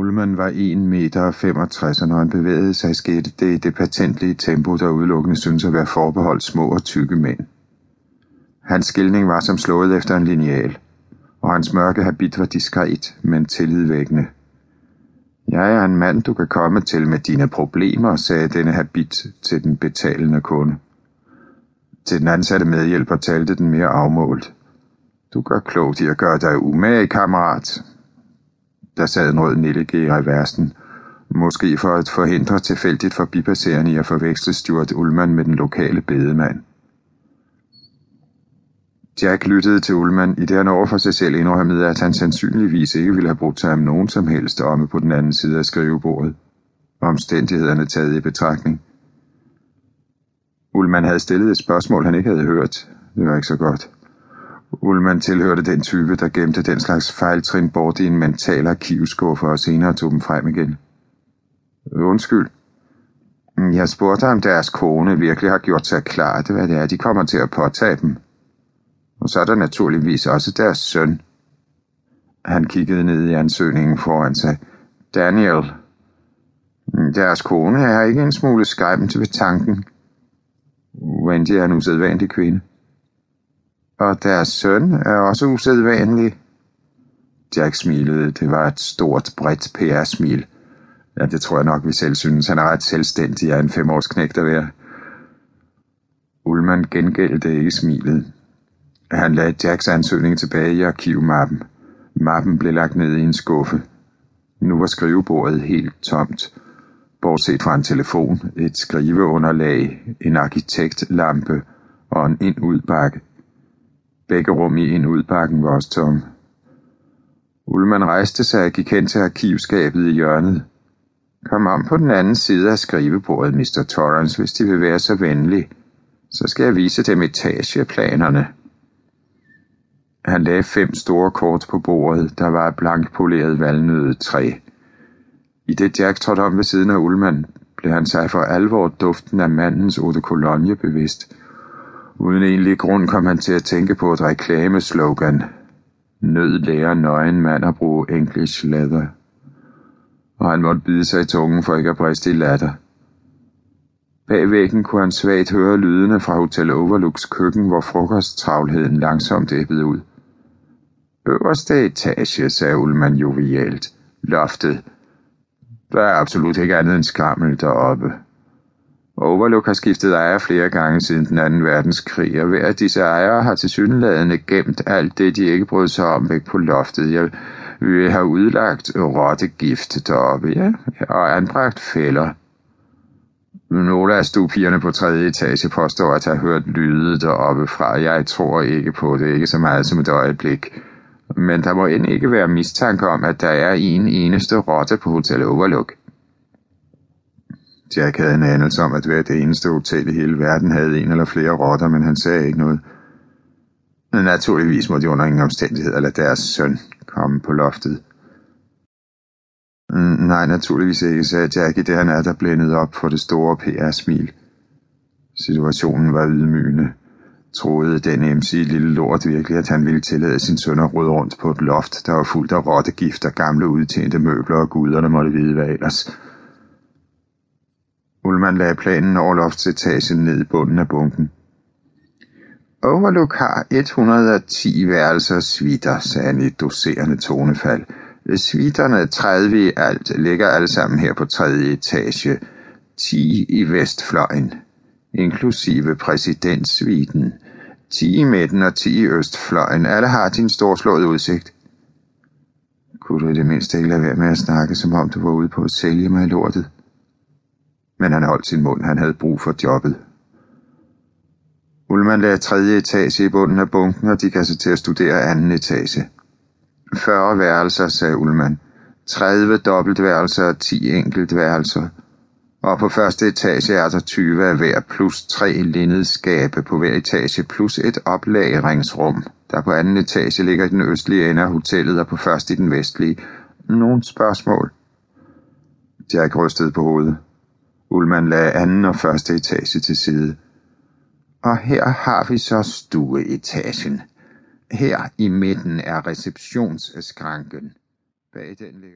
Ullmann var 1 meter og 65, og når han bevægede sig, skete det i det patentlige tempo, der udelukkende synes at være forbeholdt små og tykke mænd. Hans skilning var som slået efter en lineal, og hans mørke habit var diskret, men tillidvækkende. Jeg er en mand, du kan komme til med dine problemer, sagde denne habit til den betalende kunde. Til den ansatte medhjælper talte den mere afmålt. Du gør klogt i at gøre dig umage, kammerat. Der sad en rød nellike i reversen, måske for at forhindre tilfældigt forbipasserende i at forveksle Stuart Ullman med den lokale bedemand. Jack lyttede til Ullman, i det han over for sig selv indrømmede, at han sandsynligvis ikke ville have brugt sig om nogen som helst omme på den anden side af skrivebordet. Omstændighederne taget i betragtning. Ullman havde stillet et spørgsmål, han ikke havde hørt. Det var ikke så godt. Ullman tilhørte den type, der gemte den slags fejltrin bort i en mental arkivskuffe og senere tog dem frem igen. Undskyld. Jeg spurgte om deres kone virkelig har gjort sig klart, hvad det er, de kommer til at påtage dem. Og så er der naturligvis også deres søn. Han kiggede ned i ansøgningen foran sig. Daniel. Deres kone er ikke en smule skræmt ved tanken. Wendy er en usædvanlig kvinde. Og deres søn er også usædvanlig. Jack smilede. Det var et stort, bredt PR-smil. Ja, det tror jeg nok, vi selv synes. Han er ret selvstændig af en femårsknægt at være. Ullman gengældte ikke smilet. Han lagde Jacks ansøgning tilbage i arkivmappen. Mappen blev lagt ned i en skuffe. Nu var skrivebordet helt tomt. Bortset fra en telefon, et skriveunderlag, en arkitektlampe og en ind-udbakke. Begge rum i ind-udpakken var også tomme. Ullmann rejste sig og gik hen til arkivskabet i hjørnet. Kom om på den anden side af skrivebordet, Mr. Torrance, hvis de vil være så venlige. Så skal jeg vise dem etageplanerne. Han lagde fem store kort på bordet, der var blankpoleret valnødet træ. I det Jack trådte om ved siden af Ullmann, blev han sig for alvor duften af mandens eau de cologne bevidst. Uden egentlig grund kom han til at tænke på et reklameslogan. Nød lærer nøgen mand at bruge engelsk leather. Og han måtte bide sig i tungen for ikke at briste i latter. Bag væggen kunne han svagt høre lydene fra Hotel Overlooks køkken, hvor frokosttravlheden langsomt æbbede ud. Øverste etage, sagde Ullmann jovialt. Loftet. Der er absolut ikke andet end skrammel deroppe. Overlook har skiftet ejer flere gange siden den anden verdenskrig, og hver af disse ejere har til synlædende gemt alt det, de ikke brød sig om væk på loftet. Jeg vil have udlagt rottegift deroppe, ja, og anbragt fælder. Nogle af stupierne på tredje etage påstår at have hørt lyde deroppe fra. Jeg tror ikke på det, ikke så meget som et øjeblik men der må end ikke være mistanke om, at der er en eneste rotte på Hotel Overlook. Jack havde en anelse om, at hvert eneste hotel i hele verden havde en eller flere rotter, men han sagde ikke noget. Men naturligvis må de under ingen omstændigheder lade deres søn komme på loftet. Mm, nej, naturligvis ikke, sagde Jack i det han er der blændet op for det store PR-smil. Situationen var ydmygende. Troede den MC lille lort virkelig, at han ville tillade sin søn at rydde rundt på et loft, der var fuldt af rottegift og gamle udtjente møbler og guderne måtte vide hvad ellers. Ullman lagde planen over loftsetagen ned i bunden af bunken. Overlook har 110 værelser og svitter, sagde han i et doserende tonefald. Svitterne, 30 i alt, ligger alle sammen her på tredje etage. 10 i vestfløjen inklusive præsidentsviten. 10 i midten og 10 i østfløjen. Alle har din storslåede udsigt. Kunne du i det mindste ikke lade være med at snakke, som om du var ude på at sælge mig lortet? Men han holdt sin mund. Han havde brug for jobbet. Ullmann lagde tredje etage i bunden af bunken, og de gav sig til at studere anden etage. 40 værelser, sagde Ullmann. 30 dobbeltværelser og 10 enkeltværelser og på første etage er der 20 af hver, plus tre linnedskabe på hver etage, plus et oplagringsrum, der på anden etage ligger i den østlige ende af hotellet og på første i den vestlige. Nogle spørgsmål? Jack rystede på hovedet. Ullman lagde anden og første etage til side. Og her har vi så stueetagen. Her i midten er receptionsskranken. Bag den ligger